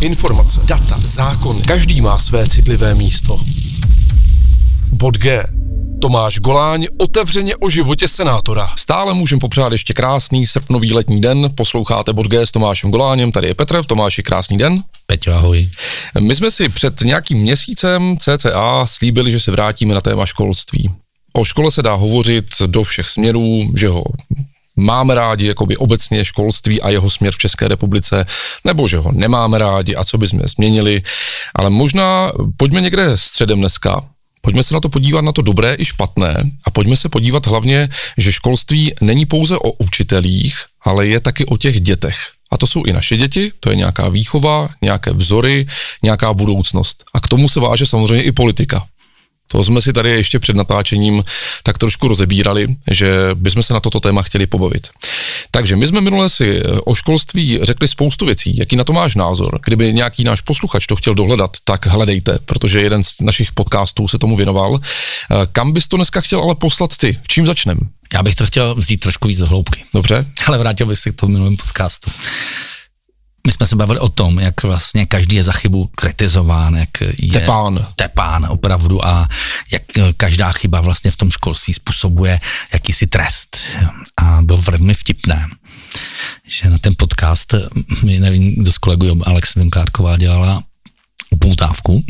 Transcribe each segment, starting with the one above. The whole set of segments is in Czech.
Informace, data, zákon. Každý má své citlivé místo. Bod G. Tomáš Goláň otevřeně o životě senátora. Stále můžem popřát ještě krásný srpnový letní den. Posloucháte Bod G s Tomášem Goláněm, tady je Petr. Tomáši, krásný den. Peťo, ahoj. My jsme si před nějakým měsícem CCA slíbili, že se vrátíme na téma školství. O škole se dá hovořit do všech směrů, že ho máme rádi jakoby obecně školství a jeho směr v České republice, nebo že ho nemáme rádi a co bychom změnili, ale možná pojďme někde středem dneska, Pojďme se na to podívat na to dobré i špatné a pojďme se podívat hlavně, že školství není pouze o učitelích, ale je taky o těch dětech. A to jsou i naše děti, to je nějaká výchova, nějaké vzory, nějaká budoucnost. A k tomu se váže samozřejmě i politika. To jsme si tady ještě před natáčením tak trošku rozebírali, že bychom se na toto téma chtěli pobavit. Takže my jsme minule si eh, o školství řekli spoustu věcí. Jaký na to máš názor? Kdyby nějaký náš posluchač to chtěl dohledat, tak hledejte, protože jeden z našich podcastů se tomu věnoval. Eh, kam bys to dneska chtěl ale poslat ty? Čím začnem? Já bych to chtěl vzít trošku víc do hloubky. Dobře. Ale vrátil bych se k tomu minulém podcastu my jsme se bavili o tom, jak vlastně každý je za chybu kritizován, jak je tepán. tepán opravdu a jak každá chyba vlastně v tom školství způsobuje jakýsi trest. A bylo velmi vtipné, že na ten podcast, nevím, kdo z kolegů, Alex Vinklárková dělala upoutávku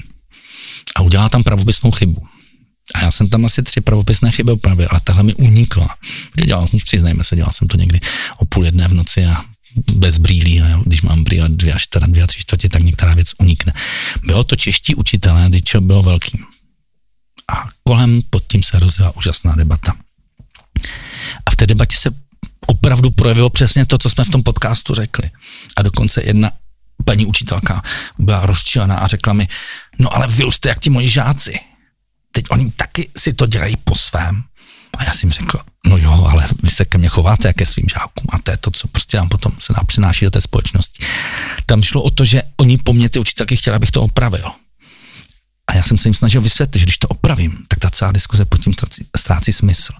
a udělala tam pravopisnou chybu. A já jsem tam asi tři pravopisné chyby opravil, ale tahle mi unikla. Dělal, přiznejme se, dělal jsem to někdy o půl jedné v noci a bez brýlí, a když mám brýle dvě až čtyři, dvě a tři čtvrtě, tak některá věc unikne. Bylo to čeští učitelé, když bylo velký. A kolem pod tím se rozjela úžasná debata. A v té debatě se opravdu projevilo přesně to, co jsme v tom podcastu řekli. A dokonce jedna paní učitelka byla rozčilená a řekla mi, no ale vy jste jak ti moji žáci. Teď oni taky si to dělají po svém. A já jsem řekl, no jo, ale vy se ke mně chováte jako ke svým žákům a to je to, co prostě nám potom se nám přináší do té společnosti. Tam šlo o to, že oni po mně ty učitelky chtěli, abych to opravil. A já jsem se jim snažil vysvětlit, že když to opravím, tak ta celá diskuze pod tím ztrácí, ztrácí smysl.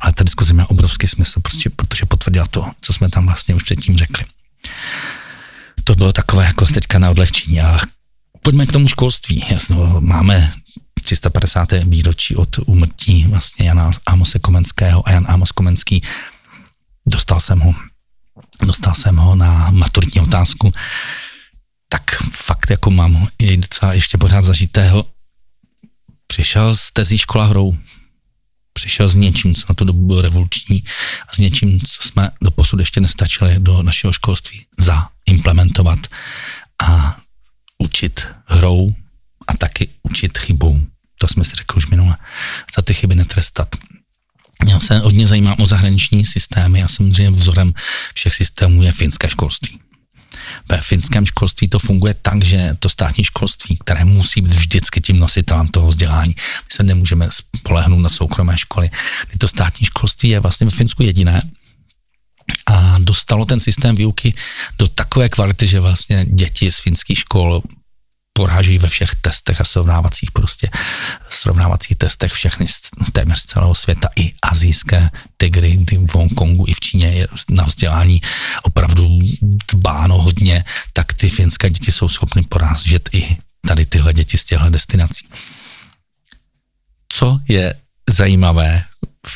Ale ta diskuze měla obrovský smysl, prostě, protože potvrdila to, co jsme tam vlastně už předtím řekli. To bylo takové jako teďka na odlehčení. A pojďme k tomu školství. Jasno, máme 350. výročí od úmrtí vlastně Jana Amose Komenského a Jan Amos Komenský. Dostal jsem ho, dostal jsem ho na maturitní otázku, tak fakt jako mám jej docela ještě pořád zažitého. Přišel z tezí škola hrou, přišel s něčím, co na tu dobu bylo revoluční a s něčím, co jsme do posud ještě nestačili do našeho školství zaimplementovat a učit hrou a taky učit chybou. To jsme si řekli už minule. Za ty chyby netrestat. Já se hodně zajímám o zahraniční systémy a samozřejmě vzorem všech systémů je finské školství. Ve finském školství to funguje tak, že to státní školství, které musí být vždycky tím nositelem toho vzdělání, my se nemůžeme spolehnout na soukromé školy. To státní školství je vlastně ve Finsku jediné, a dostalo ten systém výuky do takové kvality, že vlastně děti z finských škol poráží ve všech testech a srovnávacích prostě, srovnávacích testech všechny téměř z celého světa, i azijské tygry, kdy v Hongkongu i v Číně je na vzdělání opravdu dbáno hodně, tak ty finské děti jsou schopny porážet i tady tyhle děti z těchto destinací. Co je zajímavé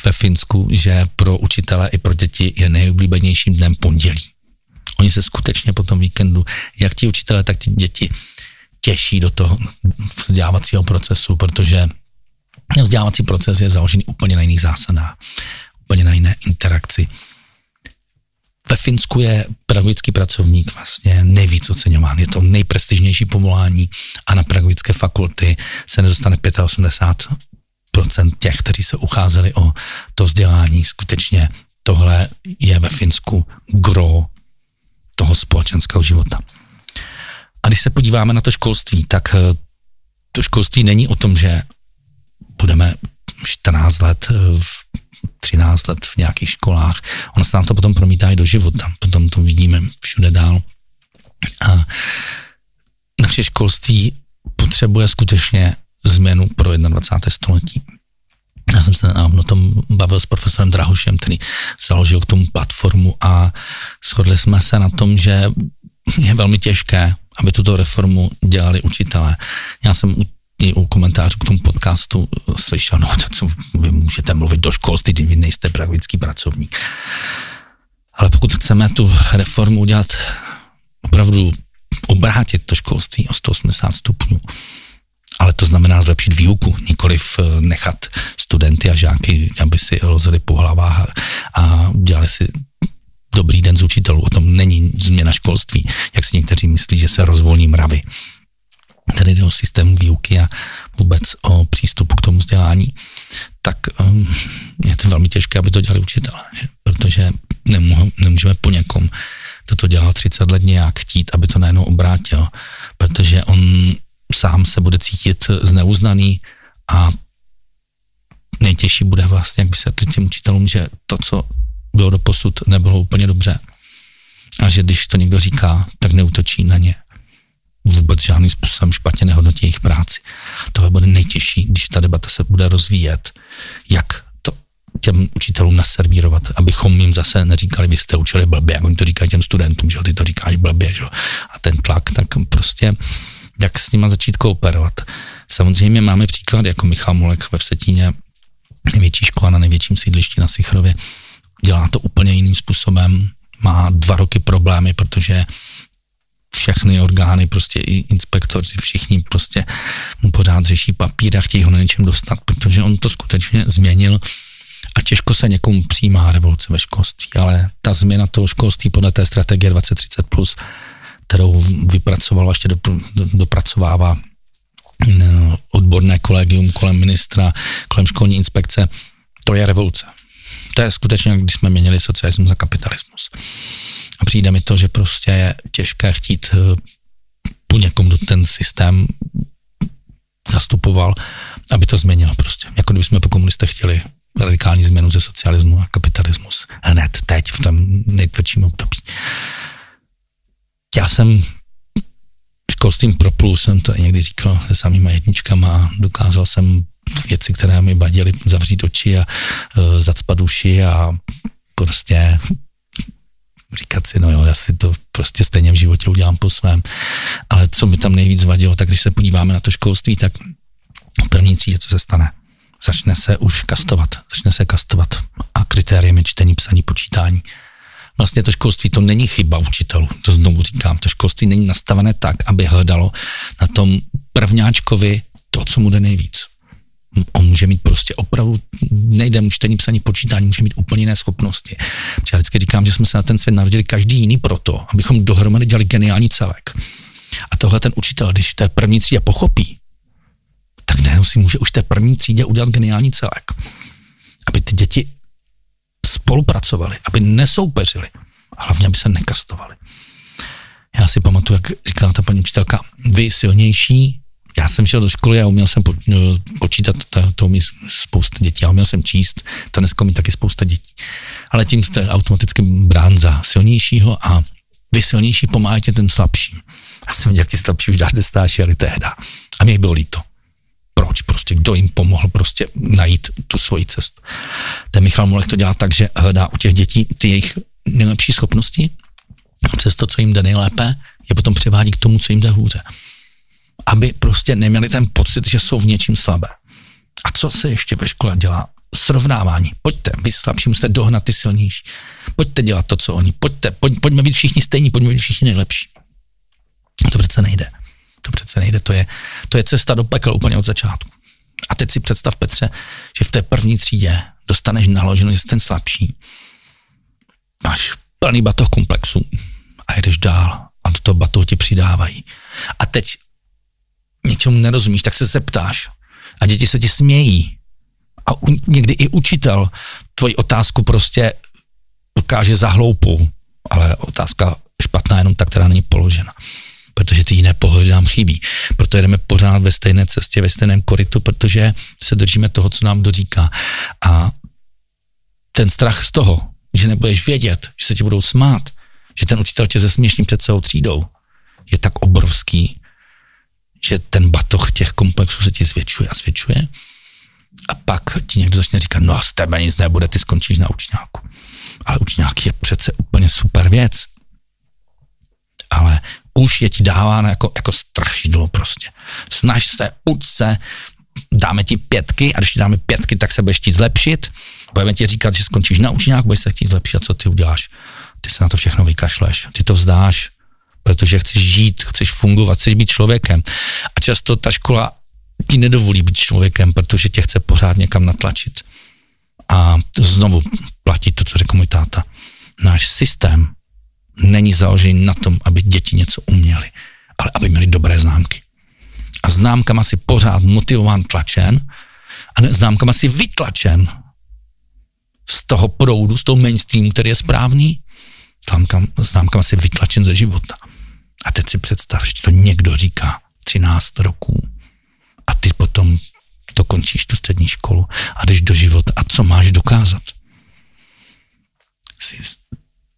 ve Finsku, že pro učitele i pro děti je nejoblíbenějším dnem pondělí. Oni se skutečně po tom víkendu, jak ti učitelé, tak ti děti, těší do toho vzdělávacího procesu, protože vzdělávací proces je založený úplně na jiných zásadách, úplně na jiné interakci. Ve Finsku je pedagogický pracovník vlastně nejvíc oceňován. Je to nejprestižnější povolání a na pedagogické fakulty se nedostane 85% těch, kteří se ucházeli o to vzdělání. Skutečně tohle je ve Finsku gro toho společenského života. A když se podíváme na to školství, tak eh, to školství není o tom, že budeme 14 let, 13 eh, let v nějakých školách. Ono se nám to potom promítá i do života. Potom to vidíme všude dál. A naše školství potřebuje skutečně změnu pro 21. století. Já jsem se na tom bavil s profesorem Drahošem, který založil k tomu platformu a shodli jsme se na tom, že je velmi těžké aby tuto reformu dělali učitelé. Já jsem u, i u komentářů k tomu podcastu slyšel, no to, co vy můžete mluvit do školství, když vy nejste pedagogický pracovník. Ale pokud chceme tu reformu udělat opravdu obrátit to školství o 180 stupňů, ale to znamená zlepšit výuku, nikoliv eh, nechat studenty a žáky, aby si lozili po hlavách a dělali si dobrý den z učitelů. O tom není změna školství, jak si někteří myslí, že se rozvolní mravy. Tady jde o systém výuky a vůbec o přístupu k tomu vzdělání, tak um, je to velmi těžké, aby to dělali učitelé, protože nemůžeme po někom, kdo to dělal 30 let nějak chtít, aby to najednou obrátil, protože on sám se bude cítit zneuznaný a nejtěžší bude vlastně, jak vysvětlit těm učitelům, že to, co bylo do posud, nebylo úplně dobře. A že když to někdo říká, tak neutočí na ně. Vůbec žádným způsobem špatně nehodnotí jejich práci. Tohle bude nejtěžší, když ta debata se bude rozvíjet, jak to těm učitelům naservírovat, abychom jim zase neříkali, vy jste učili blbě, jak oni to říkají těm studentům, že ty to říkáš blbě, že a ten tlak, tak prostě jak s nima začít kooperovat. Samozřejmě máme příklad jako Michal Molek ve Vsetíně, největší škola na největším sídlišti na Sichrově, dělá to úplně jiným způsobem, má dva roky problémy, protože všechny orgány, prostě i inspektoři, všichni prostě mu pořád řeší papír a chtějí ho na něčem dostat, protože on to skutečně změnil a těžko se někomu přijímá revoluce ve školství, ale ta změna toho školství podle té strategie 2030+, plus, kterou vypracoval ještě do, do, dopracovává no, odborné kolegium kolem ministra, kolem školní inspekce, to je revoluce. To je skutečně, když jsme měnili socialismus za kapitalismus. A přijde mi to, že prostě je těžké chtít eh, po někom, kdo ten systém zastupoval, aby to změnil prostě. Jako kdybychom po komunistech chtěli radikální změnu ze socialismu a kapitalismus. Hned, teď, v tom nejtvrdším období. Já jsem školstvím proplul, jsem to někdy říkal se samýma jedničkama a dokázal jsem věci, které mi vadily, zavřít oči a uh, zacpat uši a prostě říkat si, no jo, já si to prostě stejně v životě udělám po svém. Ale co mi tam nejvíc vadilo, tak když se podíváme na to školství, tak v první třídě co se stane? Začne se už kastovat, začne se kastovat a kritériem je čtení, psaní, počítání. Vlastně to školství to není chyba učitelů, to znovu říkám, to školství není nastavené tak, aby hledalo na tom prvňáčkovi to, co mu jde nejvíc on může mít prostě opravdu, nejde mu čtení, psaní, počítání, může mít úplně jiné schopnosti. Já vždycky říkám, že jsme se na ten svět narodili každý jiný proto, abychom dohromady dělali geniální celek. A tohle ten učitel, když té první třídě pochopí, tak nejenom si může už té první třídě udělat geniální celek. Aby ty děti spolupracovali, aby nesoupeřili, a hlavně, aby se nekastovali. Já si pamatuju, jak říkala ta paní učitelka, vy silnější, já jsem šel do školy a uměl jsem po, no, počítat, to, to umí spousta dětí, a uměl jsem číst, to dneska umí taky spousta dětí. Ale tím jste automaticky brán za silnějšího a vy silnější pomáháte ten slabší. Já jsem viděl, ti slabší už dáte stášeli tehda. A mě bylo líto. Proč? Prostě kdo jim pomohl prostě najít tu svoji cestu. Ten Michal Molech to dělá tak, že hledá u těch dětí ty jejich nejlepší schopnosti, přes to, co jim jde nejlépe, je potom převádí k tomu, co jim jde hůře aby prostě neměli ten pocit, že jsou v něčím slabé. A co se ještě ve škole dělá? Srovnávání. Pojďte, vy slabší musíte dohnat ty silnější. Pojďte dělat to, co oni. Pojďte, pojď, pojďme být všichni stejní, pojďme být všichni nejlepší. To přece nejde. To přece nejde, to je, to je cesta do pekla úplně od začátku. A teď si představ, Petře, že v té první třídě dostaneš naložený, že jsi ten slabší. Máš plný batoh komplexů a jdeš dál a do toho batohu ti přidávají. A teď něčemu nerozumíš, tak se zeptáš. A děti se ti smějí. A někdy i učitel tvoji otázku prostě dokáže za hloupou, ale otázka špatná jenom ta, která není položena. Protože ty jiné pohledy nám chybí. Proto jdeme pořád ve stejné cestě, ve stejném koritu, protože se držíme toho, co nám doříká. A ten strach z toho, že nebudeš vědět, že se ti budou smát, že ten učitel tě zesměšní před celou třídou, je tak obrovský, že ten batoh těch komplexů se ti zvětšuje a zvětšuje a pak ti někdo začne říkat, no a z tebe nic nebude, ty skončíš na učňáku. Ale učňák je přece úplně super věc. Ale už je ti dáváno jako, jako strašidlo prostě. Snaž se, uč se, dáme ti pětky a když ti dáme pětky, tak se budeš chtít zlepšit. Budeme ti říkat, že skončíš na učňák, budeš se chtít zlepšit a co ty uděláš. Ty se na to všechno vykašleš, ty to vzdáš, protože chceš žít, chceš fungovat, chceš být člověkem. A často ta škola ti nedovolí být člověkem, protože tě chce pořád někam natlačit. A znovu platí to, co řekl můj táta. Náš systém není založený na tom, aby děti něco uměly, ale aby měli dobré známky. A známkama si pořád motivován tlačen a známkama si vytlačen z toho proudu, z toho mainstreamu, který je správný, známkama, známkama si vytlačen ze života. A teď si představ, že to někdo říká 13 roků a ty potom dokončíš tu střední školu a jdeš do života a co máš dokázat? Jsi,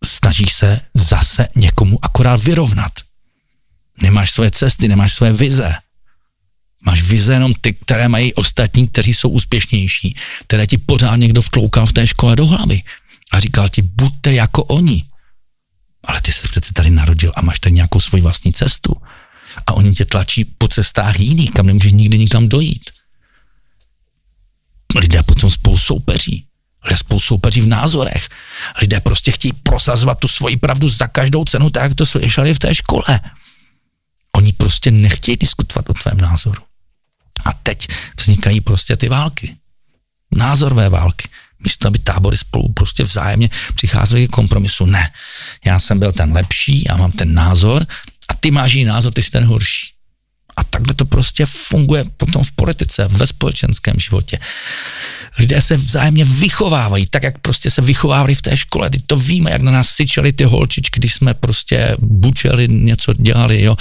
snažíš se zase někomu akorát vyrovnat. Nemáš svoje cesty, nemáš svoje vize. Máš vize jenom ty, které mají ostatní, kteří jsou úspěšnější, které ti pořád někdo vtloukal v té škole do hlavy a říkal ti, buďte jako oni. Ale ty se přece tady narodil a máš tady nějakou svoji vlastní cestu. A oni tě tlačí po cestách jiných, kam nemůžeš nikdy nikam dojít. Lidé potom spolu soupeří. Lidé spolu soupeří v názorech. Lidé prostě chtějí prosazovat tu svoji pravdu za každou cenu, tak jak to slyšeli v té škole. Oni prostě nechtějí diskutovat o tvém názoru. A teď vznikají prostě ty války. Názorové války. Místo, aby tábory spolu prostě vzájemně přicházely k kompromisu. Ne, já jsem byl ten lepší, já mám ten názor a ty máš jiný názor, ty jsi ten horší. A takhle to prostě funguje potom v politice, ve společenském životě. Lidé se vzájemně vychovávají, tak jak prostě se vychovávali v té škole. Teď to víme, jak na nás syčeli ty holčičky, když jsme prostě bučeli, něco dělali, jo.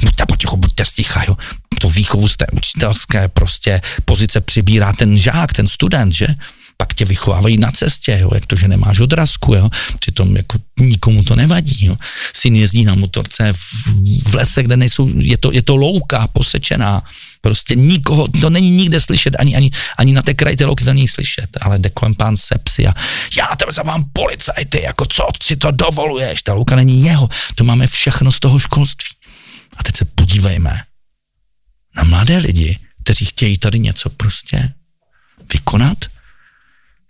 Buďte potichu, buďte sticha, jo. To výchovu z té učitelské prostě pozice přibírá ten žák, ten student, že? Pak tě vychovávají na cestě, jo, jak to, že nemáš odrazku, jo, přitom jako nikomu to nevadí, jo. Syn jezdí na motorce v, v lese, kde nejsou, je to, je to louka, posečená, prostě nikoho, to není nikde slyšet, ani, ani, ani na té kraji té louky to není slyšet, ale jde kolem pán sepsy a já tebe zavám policajty, jako co si to dovoluješ, ta louka není jeho, to máme všechno z toho školství. A teď se podívejme na mladé lidi, kteří chtějí tady něco prostě vykonat,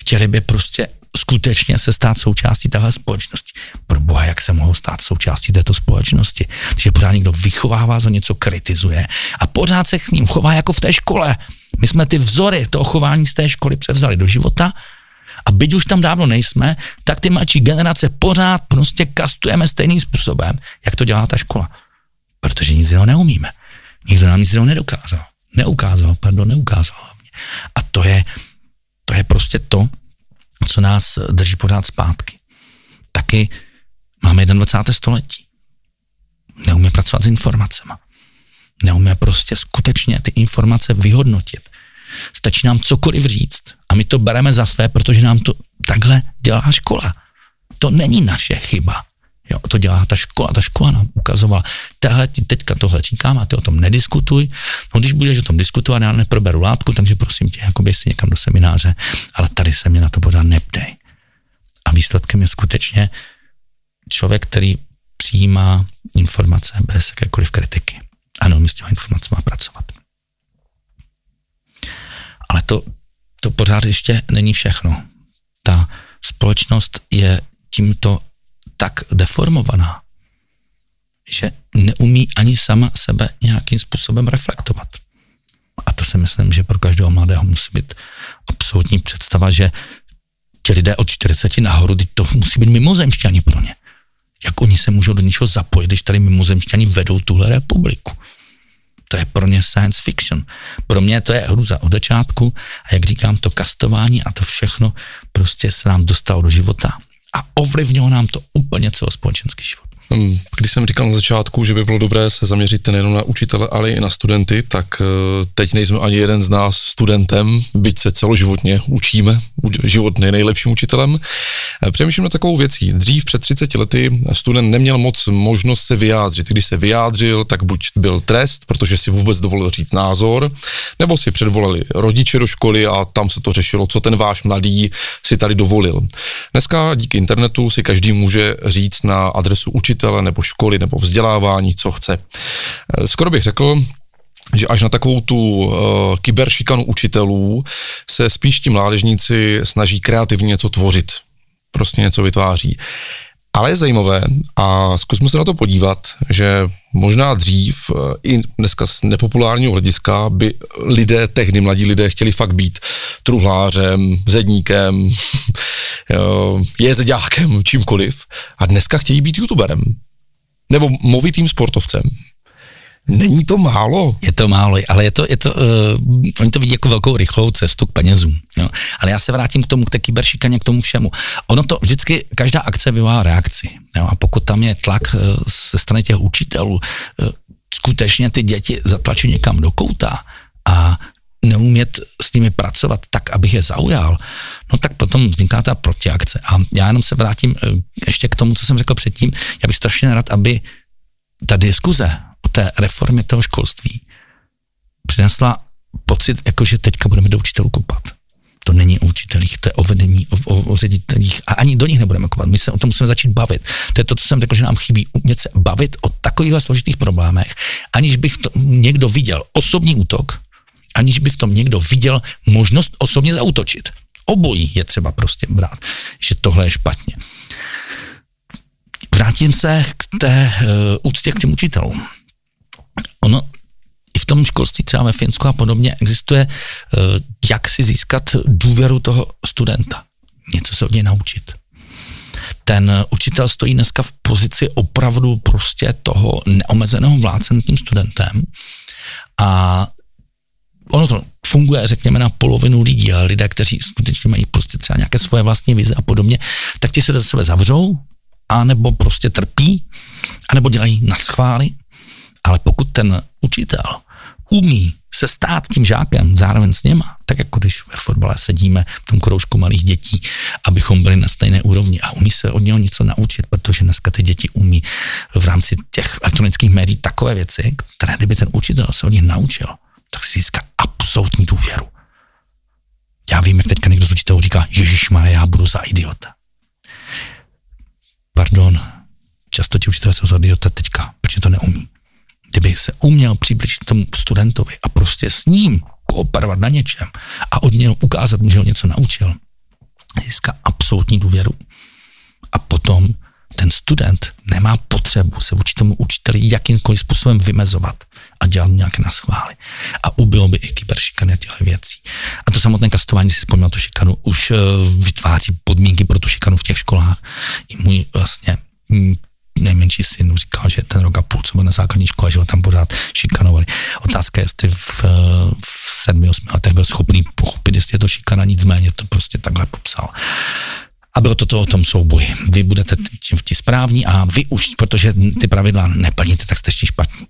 chtěli by prostě skutečně se stát součástí téhle společnosti. Pro boha, jak se mohou stát součástí této společnosti? Když pořád někdo vychovává, za něco kritizuje a pořád se k ním chová jako v té škole. My jsme ty vzory toho chování z té školy převzali do života a byť už tam dávno nejsme, tak ty mladší generace pořád prostě kastujeme stejným způsobem, jak to dělá ta škola. Protože nic jiného neumíme. Nikdo nám nic jiného nedokázal. Neukázal, pardon, neukázal. A to je, to je prostě to, co nás drží pořád zpátky. Taky máme 21. století. Neumíme pracovat s informacemi. Neumíme prostě skutečně ty informace vyhodnotit. Stačí nám cokoliv říct a my to bereme za své, protože nám to takhle dělá škola. To není naše chyba. Jo, to dělá ta škola, ta škola nám ukazovala, tahle ti teďka tohle říkám a ty o tom nediskutuj, no když budeš o tom diskutovat, já neproberu látku, takže prosím tě, jako si někam do semináře, ale tady se mě na to pořád neptej. A výsledkem je skutečně člověk, který přijímá informace bez jakékoliv kritiky. Ano, my s těma informacemi pracovat. Ale to, to pořád ještě není všechno. Ta společnost je tímto tak deformovaná, že neumí ani sama sebe nějakým způsobem reflektovat. A to si myslím, že pro každého mladého musí být absolutní představa, že ti lidé od 40 nahoru, to musí být mimozemšťani pro ně. Jak oni se můžou do něčeho zapojit, když tady mimozemšťani vedou tuhle republiku. To je pro ně science fiction. Pro mě to je hruza od začátku a jak říkám, to kastování a to všechno prostě se nám dostalo do života a ovlivnilo nám to úplně celospolečenský život. Hmm, když jsem říkal na začátku, že by bylo dobré se zaměřit nejenom na učitele, ale i na studenty, tak eh, teď nejsme ani jeden z nás studentem, byť se celoživotně učíme, život nejlepším učitelem. Eh, přemýšlím na takovou věcí. Dřív před 30 lety student neměl moc možnost se vyjádřit. Když se vyjádřil, tak buď byl trest, protože si vůbec dovolil říct názor, nebo si předvolali rodiče do školy a tam se to řešilo, co ten váš mladý si tady dovolil. Dneska díky internetu si každý může říct na adresu učitel učitele nebo školy nebo vzdělávání, co chce. Eh, skoro bych řekl, že až na takovou tu uh, kyberšikanu učitelů se spíš ti mládežníci snaží kreativně něco tvořit, prostě něco vytváří. Ale je zajímavé a zkusme se na to podívat, že možná dřív eh, i dneska z nepopulárního hlediska by lidé, tehdy mladí lidé chtěli fakt být truhlářem, zedníkem, jezeďákem, čímkoliv a dneska chtějí být youtuberem nebo movitým sportovcem. Není to málo? Je to málo, ale je to, je to uh, oni to vidí jako velkou rychlou cestu k penězům. Jo. Ale já se vrátím k tomu, k té kyberšikaně, k tomu všemu. Ono to vždycky, každá akce vyvolá reakci. Jo. A pokud tam je tlak uh, ze strany těch učitelů, uh, skutečně ty děti zatlačí někam do kouta a neumět s nimi pracovat tak, abych je zaujal, no tak potom vzniká ta protiakce. A já jenom se vrátím ještě k tomu, co jsem řekl předtím. Já bych strašně rád, aby ta diskuze té reformě toho školství přinesla pocit, jako že teďka budeme do učitelů kopat. To není o učitelích, to je o vedení, o, o, o ředitelích a ani do nich nebudeme kopat. My se o tom musíme začít bavit. To je to, co jsem řekl, že nám chybí umět se bavit o takovýchhle složitých problémech, aniž by v tom někdo viděl osobní útok, aniž by v tom někdo viděl možnost osobně zautočit. Obojí je třeba prostě brát, že tohle je špatně. Vrátím se k té uh, úctě k těm učitelům tom školství třeba ve Finsku a podobně existuje, eh, jak si získat důvěru toho studenta. Něco se od něj naučit. Ten učitel stojí dneska v pozici opravdu prostě toho neomezeného vládce nad tím studentem a ono to funguje, řekněme, na polovinu lidí, ale lidé, kteří skutečně mají prostě třeba nějaké svoje vlastní vize a podobně, tak ti se do sebe zavřou, anebo prostě trpí, anebo dělají na schvály, ale pokud ten učitel umí se stát tím žákem zároveň s něma, tak jako když ve fotbale sedíme v tom kroužku malých dětí, abychom byli na stejné úrovni a umí se od něho něco naučit, protože dneska ty děti umí v rámci těch elektronických médií takové věci, které kdyby ten učitel se od nich naučil, tak si získá absolutní důvěru. Já vím, jak teďka někdo z učitelů říká, Ježíš já budu za idiota. Pardon, často ti učitelé jsou za idiota teďka, protože to neumí kdyby se uměl přiblížit tomu studentovi a prostě s ním kooperovat na něčem a od něho ukázat mu, že ho něco naučil, získá absolutní důvěru. A potom ten student nemá potřebu se vůči tomu učiteli jakýmkoliv způsobem vymezovat a dělat nějaké naschvály. A ubylo by i kyberšikany a těchto věcí. A to samotné kastování, si vzpomněl tu šikanu, už uh, vytváří podmínky pro tu šikanu v těch školách. I můj vlastně mm, nejmenší syn říkal, že ten rok a půl, co byl na základní škole, že ho tam pořád šikanovali. Otázka je, jestli v, v sedmi, osmi letech byl schopný pochopit, jestli je to šikana, nicméně to prostě takhle popsal. A bylo to to o tom souboji. Vy budete v ti správní a vy už, protože ty pravidla neplníte, tak jste ještě špatní.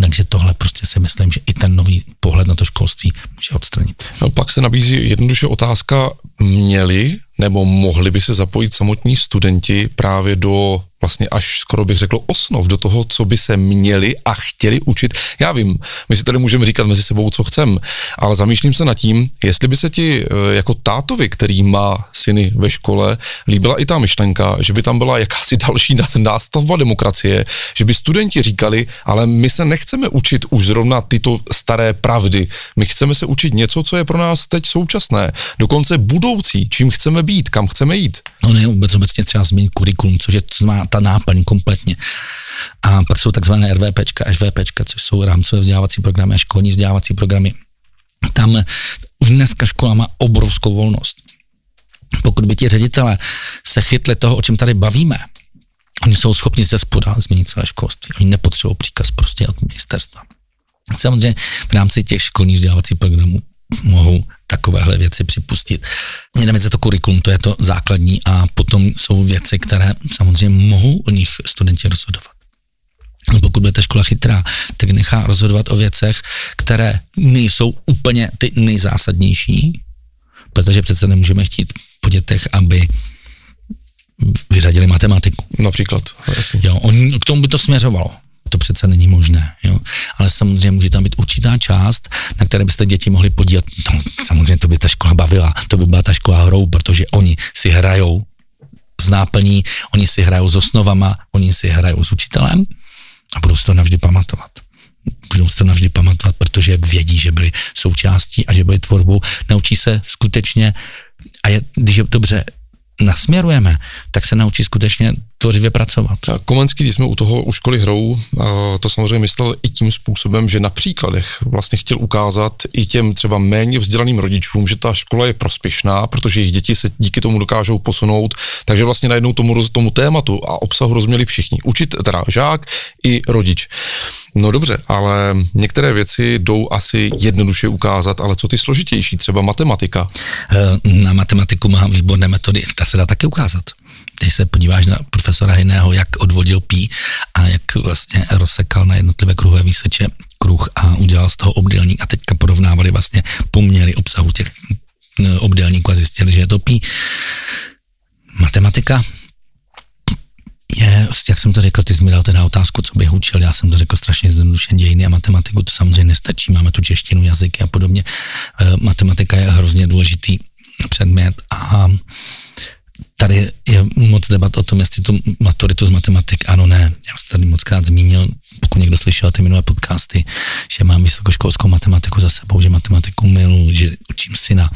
Takže tohle prostě si myslím, že i ten nový pohled na to školství může odstranit. No, pak se nabízí jednoduše otázka, měli nebo mohli by se zapojit samotní studenti právě do vlastně až skoro bych řekl osnov do toho, co by se měli a chtěli učit. Já vím, my si tady můžeme říkat mezi sebou, co chcem, ale zamýšlím se nad tím, jestli by se ti eh, jako tátovi, který má syny ve škole, líbila i ta myšlenka, že by tam byla jakási další nástavba demokracie, že by studenti říkali, ale my se nechceme učit už zrovna tyto staré pravdy, my chceme se učit něco, co je pro nás teď současné, dokonce budoucí, čím chceme být, kam chceme jít. No ne, vůbec obecně třeba změnit kurikulum, což je co má ta náplň kompletně. A pak jsou takzvané RVPčka, SVPčka, což jsou rámcové vzdělávací programy a školní vzdělávací programy. Tam už dneska škola má obrovskou volnost. Pokud by ti ředitele se chytli toho, o čem tady bavíme, oni jsou schopni ze spoda změnit celé školství. Oni nepotřebují příkaz prostě od ministerstva. Samozřejmě v rámci těch školních vzdělávacích programů mohou takovéhle věci připustit. Jeden je to kurikulum, to je to základní a potom jsou věci, které samozřejmě mohou o nich studenti rozhodovat. Pokud bude ta škola chytrá, tak nechá rozhodovat o věcech, které nejsou úplně ty nejzásadnější, protože přece nemůžeme chtít po dětech, aby vyřadili matematiku. Například. Jo, on, k tomu by to směřovalo to přece není možné. Jo? Ale samozřejmě může tam být určitá část, na které byste děti mohli podívat. No, samozřejmě to by ta škola bavila, to by byla ta škola hrou, protože oni si hrajou s náplní, oni si hrajou s osnovama, oni si hrajou s učitelem a budou si to navždy pamatovat. Budou si to navždy pamatovat, protože vědí, že byli součástí a že byli tvorbou. Naučí se skutečně, a je, když je dobře nasměrujeme, tak se naučí skutečně tvořivě pracovat. Komenský, když jsme u toho u školy hrou, to samozřejmě myslel i tím způsobem, že na příkladech vlastně chtěl ukázat i těm třeba méně vzdělaným rodičům, že ta škola je prospěšná, protože jejich děti se díky tomu dokážou posunout, takže vlastně najednou tomu, tomu tématu a obsahu rozuměli všichni. Učit, teda žák i rodič. No dobře, ale některé věci jdou asi jednoduše ukázat, ale co ty složitější, třeba matematika? Eh, na matematiku mám výborné metody, ta se dá taky ukázat když se podíváš na profesora Hiného, jak odvodil pí a jak vlastně rozsekal na jednotlivé kruhové výseče kruh a udělal z toho obdélník a teďka porovnávali vlastně poměry obsahu těch eh, obdélníků a zjistili, že je to pí. Matematika je, jak jsem to řekl, ty jsi mi dal teda otázku, co bych učil, já jsem to řekl strašně zjednodušeně, dějiny a matematiku, to samozřejmě nestačí, máme tu češtinu, jazyky a podobně. E, matematika je hrozně důležitý předmět a tady moc debat o tom, jestli tu maturitu z matematik, ano, ne. Já jsem tady moc krát zmínil, pokud někdo slyšel ty minulé podcasty, že mám vysokoškolskou matematiku za sebou, že matematiku milu, že učím syna,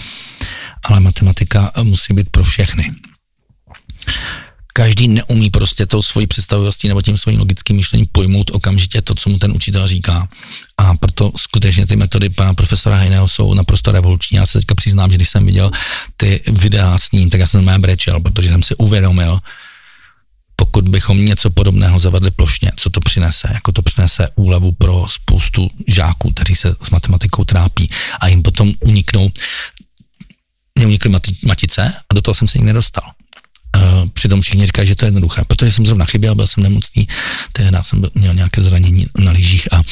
ale matematika musí být pro všechny každý neumí prostě tou svojí představivostí nebo tím svým logickým myšlením pojmout okamžitě to, co mu ten učitel říká. A proto skutečně ty metody pana profesora Heineho jsou naprosto revoluční. Já se teďka přiznám, že když jsem viděl ty videa s ním, tak já jsem mé brečel, protože jsem si uvědomil, pokud bychom něco podobného zavedli plošně, co to přinese, jako to přinese úlevu pro spoustu žáků, kteří se s matematikou trápí a jim potom uniknou, neunikly matice a do toho jsem se nikdy nedostal. Přitom všichni říkají, že to je jednoduché, protože jsem zrovna chyběl, byl jsem nemocný, tehdy jsem byl, měl nějaké zranění na lyžích a uh,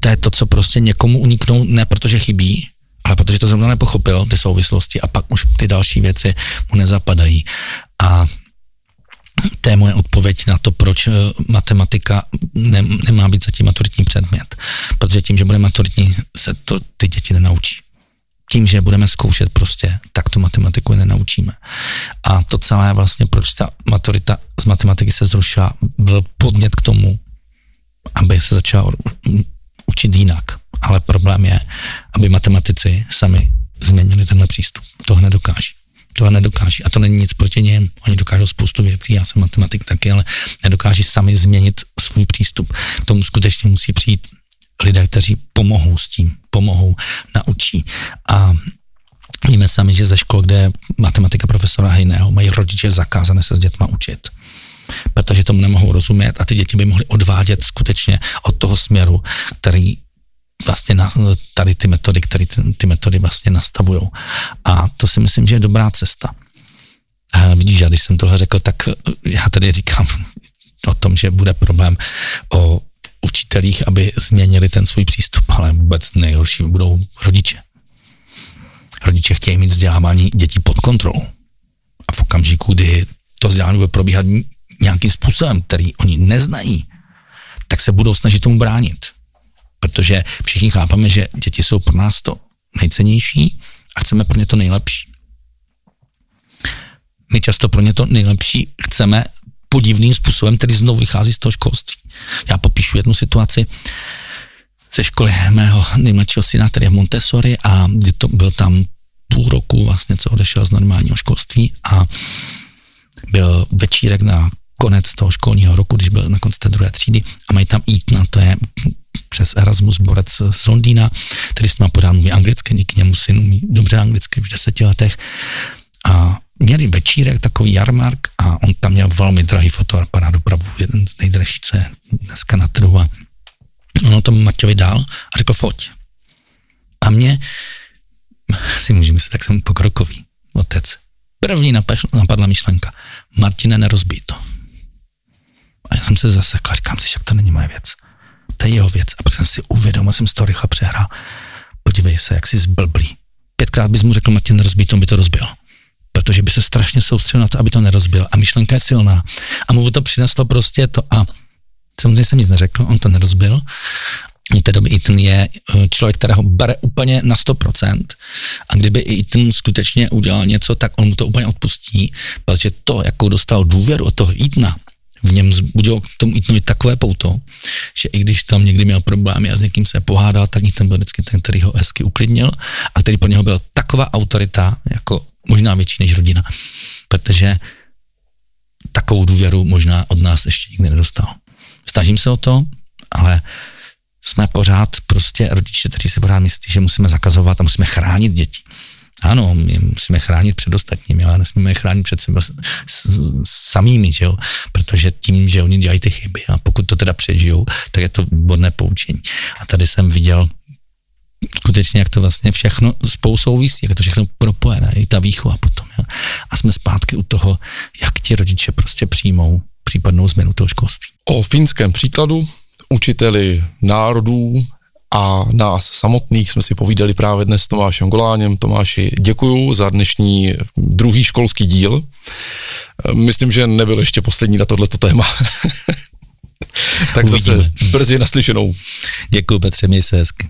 to je to, co prostě někomu uniknou, ne protože chybí, ale protože to zrovna nepochopil, ty souvislosti a pak už ty další věci mu nezapadají. A to je moje odpověď na to, proč eh, matematika ne, nemá být zatím maturitní předmět. Protože tím, že bude maturitní, se to ty děti nenaučí tím, že budeme zkoušet prostě, tak tu matematiku nenaučíme. A to celé vlastně, proč ta maturita z matematiky se zrušila, byl podnět k tomu, aby se začal učit jinak. Ale problém je, aby matematici sami změnili tenhle přístup. Tohle nedokáží. Tohle nedokáží. A to není nic proti něm. Oni dokážou spoustu věcí, já jsem matematik taky, ale nedokáží sami změnit svůj přístup. K tomu skutečně musí přijít lidé, kteří pomohou s tím, pomohou, naučí. A víme sami, že ze škol, kde je matematika profesora Hejného, mají rodiče zakázané se s dětma učit protože tomu nemohou rozumět a ty děti by mohly odvádět skutečně od toho směru, který vlastně na, tady ty metody, které ty, ty metody vlastně nastavují. A to si myslím, že je dobrá cesta. A vidíš, když jsem tohle řekl, tak já tady říkám o tom, že bude problém o učitelích, aby změnili ten svůj přístup, ale vůbec nejhorší budou rodiče. Rodiče chtějí mít vzdělávání dětí pod kontrolou. A v okamžiku, kdy to vzdělávání bude probíhat nějakým způsobem, který oni neznají, tak se budou snažit tomu bránit. Protože všichni chápeme, že děti jsou pro nás to nejcennější a chceme pro ně to nejlepší. My často pro ně to nejlepší chceme podivným způsobem, který znovu vychází z toho školství. Já popíšu jednu situaci ze školy mého nejmladšího syna, který je Montessori a to byl tam půl roku vlastně, co odešel z normálního školství a byl večírek na konec toho školního roku, když byl na konci té druhé třídy a mají tam jít na to je přes Erasmus Borec z Londýna, který s ním podá mluví anglicky, díky němu syn umí dobře anglicky v deseti letech a měli večírek, takový jarmark a on tam měl velmi drahý fotoaparát, opravdu jeden z nejdražších, co je dneska na trhu a on to Marťovi dal a řekl foť. A mě, si můžu myslet, tak jsem pokrokový otec. První napadla myšlenka, Martine, nerozbij to. A já jsem se zasekl, říkám si, že to není moje věc. To je jeho věc. A pak jsem si uvědomil, jsem si to rychle přehrál. Podívej se, jak jsi zblblý. Pětkrát bys mu řekl, Martin, nerozbij to, on by to rozbil protože by se strašně soustředil na to, aby to nerozbil. A myšlenka je silná. A mu to přineslo prostě to a samozřejmě jsem nic neřekl, on to nerozbil, u té doby Ethan je eh, člověk, kterého bere úplně na 100% a kdyby i Ethan skutečně udělal něco, tak on mu to úplně odpustí, protože to, jakou dostal důvěru od toho Ethana, v něm zbudilo k tomu Ethanovi takové pouto, že i když tam někdy měl problémy a s někým se pohádal, tak Ethan byl vždycky ten, který ho hezky uklidnil a který pro něho byl taková autorita, jako možná větší než rodina, protože takovou důvěru možná od nás ještě nikdy nedostal. Snažím se o to, ale jsme pořád prostě rodiče, kteří si pořád myslí, že musíme zakazovat a musíme chránit děti. Ano, my musíme chránit před ostatními, ale nesmíme je chránit před sebe samými, že jo? protože tím, že oni dělají ty chyby a pokud to teda přežijou, tak je to výborné poučení. A tady jsem viděl skutečně, jak to vlastně všechno spolu souvisí, jak to všechno propojené, i ta výchova potom. Jo? A jsme zpátky u toho, jak ti rodiče prostě přijmou případnou změnu toho školství. O finském příkladu učiteli národů a nás samotných jsme si povídali právě dnes s Tomášem Goláněm. Tomáši, děkuju za dnešní druhý školský díl. Myslím, že nebyl ještě poslední na tohleto téma. tak Uvidíme. zase brzy naslyšenou. Děkuji Petře, měj se hezky.